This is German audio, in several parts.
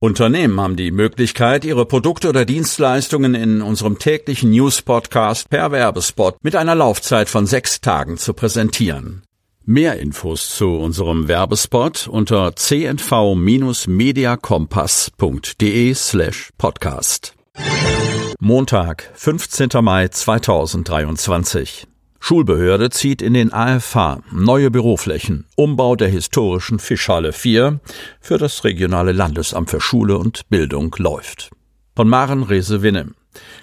Unternehmen haben die Möglichkeit, ihre Produkte oder Dienstleistungen in unserem täglichen News-Podcast per Werbespot mit einer Laufzeit von sechs Tagen zu präsentieren. Mehr Infos zu unserem Werbespot unter cnv-mediakompass.de slash podcast. Montag, 15. Mai 2023. Schulbehörde zieht in den AFH neue Büroflächen, Umbau der historischen Fischhalle 4 für das regionale Landesamt für Schule und Bildung läuft. Von Maren Rese-Winne.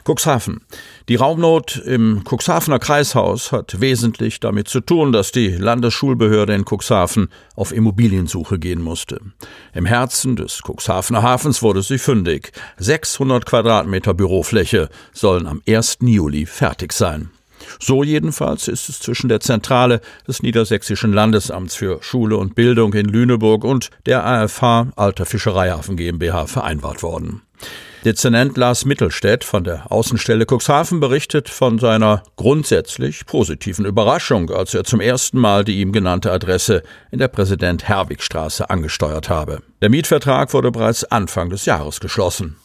Cuxhaven. Die Raumnot im Cuxhavener Kreishaus hat wesentlich damit zu tun, dass die Landesschulbehörde in Cuxhaven auf Immobiliensuche gehen musste. Im Herzen des Cuxhavener Hafens wurde sie fündig. 600 Quadratmeter Bürofläche sollen am 1. Juli fertig sein. So jedenfalls ist es zwischen der Zentrale des Niedersächsischen Landesamts für Schule und Bildung in Lüneburg und der AFH Alter Fischereihafen GmbH vereinbart worden. Dezernent Lars Mittelstädt von der Außenstelle Cuxhaven berichtet von seiner grundsätzlich positiven Überraschung, als er zum ersten Mal die ihm genannte Adresse in der Präsident-Herwig-Straße angesteuert habe. Der Mietvertrag wurde bereits Anfang des Jahres geschlossen.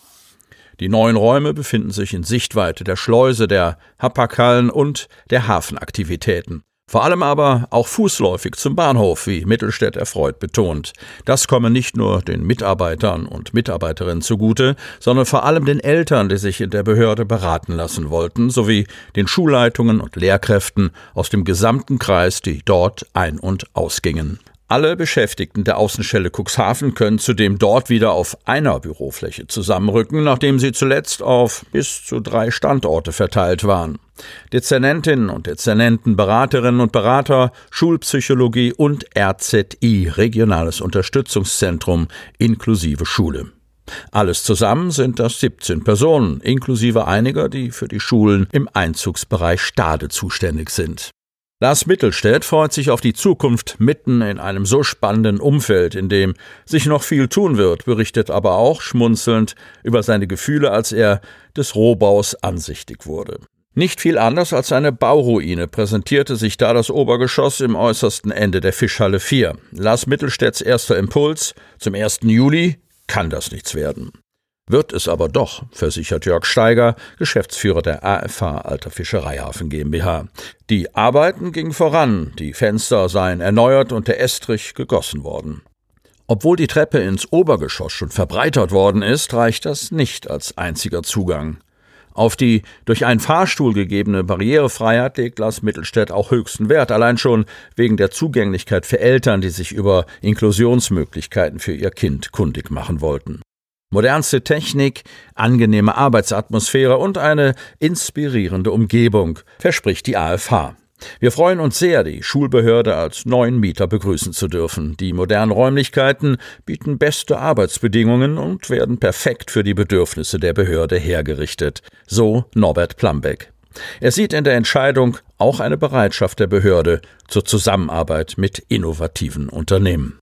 Die neuen Räume befinden sich in Sichtweite der Schleuse, der Hapaghallen und der Hafenaktivitäten. Vor allem aber auch fußläufig zum Bahnhof, wie Mittelstädt erfreut betont. Das komme nicht nur den Mitarbeitern und Mitarbeiterinnen zugute, sondern vor allem den Eltern, die sich in der Behörde beraten lassen wollten, sowie den Schulleitungen und Lehrkräften aus dem gesamten Kreis, die dort ein- und ausgingen. Alle Beschäftigten der Außenstelle Cuxhaven können zudem dort wieder auf einer Bürofläche zusammenrücken, nachdem sie zuletzt auf bis zu drei Standorte verteilt waren. Dezernentinnen und Dezernenten, Beraterinnen und Berater, Schulpsychologie und RZI, Regionales Unterstützungszentrum inklusive Schule. Alles zusammen sind das 17 Personen, inklusive einiger, die für die Schulen im Einzugsbereich Stade zuständig sind. Lars Mittelstädt freut sich auf die Zukunft mitten in einem so spannenden Umfeld, in dem sich noch viel tun wird, berichtet aber auch schmunzelnd über seine Gefühle, als er des Rohbaus ansichtig wurde. Nicht viel anders als eine Bauruine präsentierte sich da das Obergeschoss im äußersten Ende der Fischhalle 4. Lars Mittelstädts erster Impuls zum 1. Juli kann das nichts werden. Wird es aber doch, versichert Jörg Steiger, Geschäftsführer der AFH Alter Fischereihafen GmbH. Die Arbeiten gingen voran, die Fenster seien erneuert und der Estrich gegossen worden. Obwohl die Treppe ins Obergeschoss schon verbreitert worden ist, reicht das nicht als einziger Zugang. Auf die durch einen Fahrstuhl gegebene Barrierefreiheit legt Lars Mittelstädt auch höchsten Wert, allein schon wegen der Zugänglichkeit für Eltern, die sich über Inklusionsmöglichkeiten für ihr Kind kundig machen wollten. Modernste Technik, angenehme Arbeitsatmosphäre und eine inspirierende Umgebung verspricht die AFH. Wir freuen uns sehr, die Schulbehörde als neuen Mieter begrüßen zu dürfen. Die modernen Räumlichkeiten bieten beste Arbeitsbedingungen und werden perfekt für die Bedürfnisse der Behörde hergerichtet. So Norbert Plambeck. Er sieht in der Entscheidung auch eine Bereitschaft der Behörde zur Zusammenarbeit mit innovativen Unternehmen.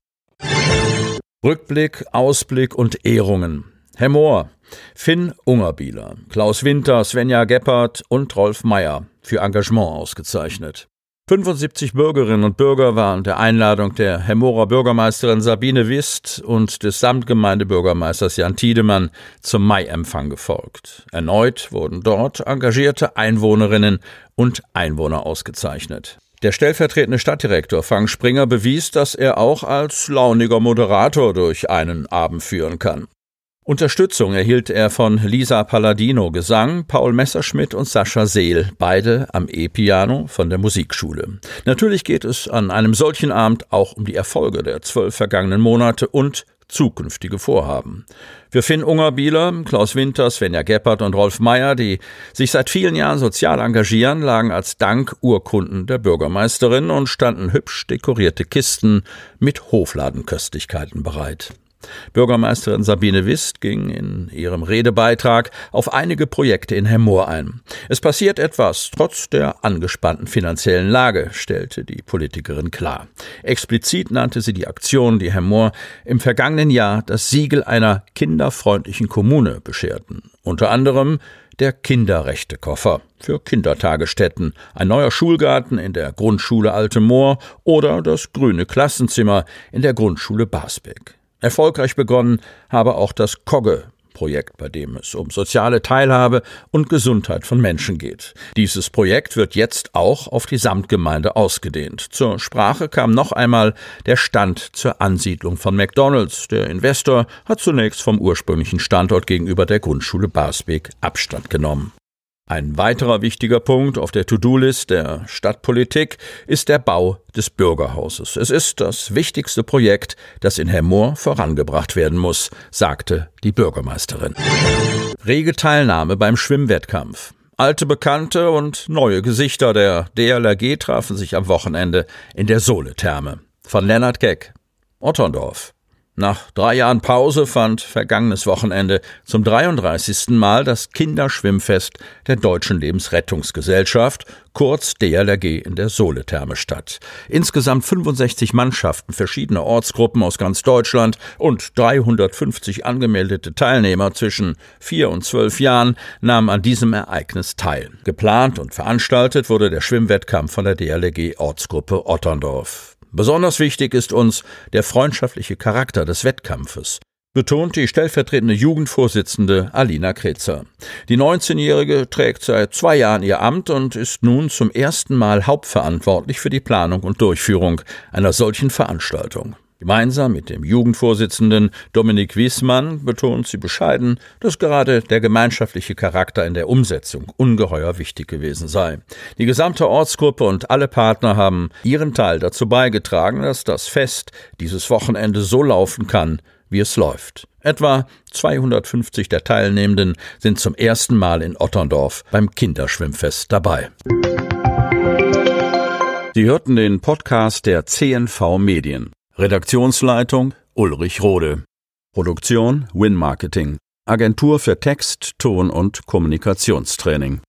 Rückblick, Ausblick und Ehrungen. Herr Mohr, Finn Ungerbieler, Klaus Winter, Svenja Geppert und Rolf Meyer für Engagement ausgezeichnet. 75 Bürgerinnen und Bürger waren der Einladung der Hemmorer Bürgermeisterin Sabine Wist und des Samtgemeindebürgermeisters Jan Tiedemann zum Mai-Empfang gefolgt. Erneut wurden dort engagierte Einwohnerinnen und Einwohner ausgezeichnet. Der stellvertretende Stadtdirektor Frank Springer bewies, dass er auch als launiger Moderator durch einen Abend führen kann. Unterstützung erhielt er von Lisa Palladino Gesang, Paul Messerschmidt und Sascha Seel, beide am E-Piano von der Musikschule. Natürlich geht es an einem solchen Abend auch um die Erfolge der zwölf vergangenen Monate und zukünftige Vorhaben. Für Finn Ungerbieler, Klaus Winter, Svenja Geppert und Rolf Meyer, die sich seit vielen Jahren sozial engagieren, lagen als Dank Urkunden der Bürgermeisterin und standen hübsch dekorierte Kisten mit Hofladenköstlichkeiten bereit. Bürgermeisterin Sabine Wist ging in ihrem Redebeitrag auf einige Projekte in Hemmoor ein. Es passiert etwas, trotz der angespannten finanziellen Lage, stellte die Politikerin klar. Explizit nannte sie die Aktion, die Hemmoor im vergangenen Jahr das Siegel einer kinderfreundlichen Kommune bescherten. Unter anderem der Kinderrechtekoffer für Kindertagesstätten, ein neuer Schulgarten in der Grundschule Alte Moor oder das grüne Klassenzimmer in der Grundschule Basbeck. Erfolgreich begonnen habe auch das Kogge Projekt, bei dem es um soziale Teilhabe und Gesundheit von Menschen geht. Dieses Projekt wird jetzt auch auf die Samtgemeinde ausgedehnt. Zur Sprache kam noch einmal der Stand zur Ansiedlung von McDonalds. Der Investor hat zunächst vom ursprünglichen Standort gegenüber der Grundschule Basbeck Abstand genommen. Ein weiterer wichtiger Punkt auf der To-Do-List der Stadtpolitik ist der Bau des Bürgerhauses. Es ist das wichtigste Projekt, das in Hemmoor vorangebracht werden muss, sagte die Bürgermeisterin. Rege Teilnahme beim Schwimmwettkampf. Alte Bekannte und neue Gesichter der DLRG trafen sich am Wochenende in der Sohle-Therme. Von Lennart Keck, Otterndorf. Nach drei Jahren Pause fand vergangenes Wochenende zum 33. Mal das Kinderschwimmfest der Deutschen Lebensrettungsgesellschaft, kurz DLRG in der Soletherme statt. Insgesamt 65 Mannschaften verschiedener Ortsgruppen aus ganz Deutschland und 350 angemeldete Teilnehmer zwischen vier und zwölf Jahren nahmen an diesem Ereignis teil. Geplant und veranstaltet wurde der Schwimmwettkampf von der DLRG Ortsgruppe Otterndorf. Besonders wichtig ist uns der freundschaftliche Charakter des Wettkampfes, betont die stellvertretende Jugendvorsitzende Alina Kretzer. Die 19-Jährige trägt seit zwei Jahren ihr Amt und ist nun zum ersten Mal hauptverantwortlich für die Planung und Durchführung einer solchen Veranstaltung. Gemeinsam mit dem Jugendvorsitzenden Dominik Wiesmann betont sie bescheiden, dass gerade der gemeinschaftliche Charakter in der Umsetzung ungeheuer wichtig gewesen sei. Die gesamte Ortsgruppe und alle Partner haben ihren Teil dazu beigetragen, dass das Fest dieses Wochenende so laufen kann, wie es läuft. Etwa 250 der Teilnehmenden sind zum ersten Mal in Otterndorf beim Kinderschwimmfest dabei. Sie hörten den Podcast der CNV Medien. Redaktionsleitung Ulrich Rode. Produktion Win Marketing. Agentur für Text, Ton und Kommunikationstraining.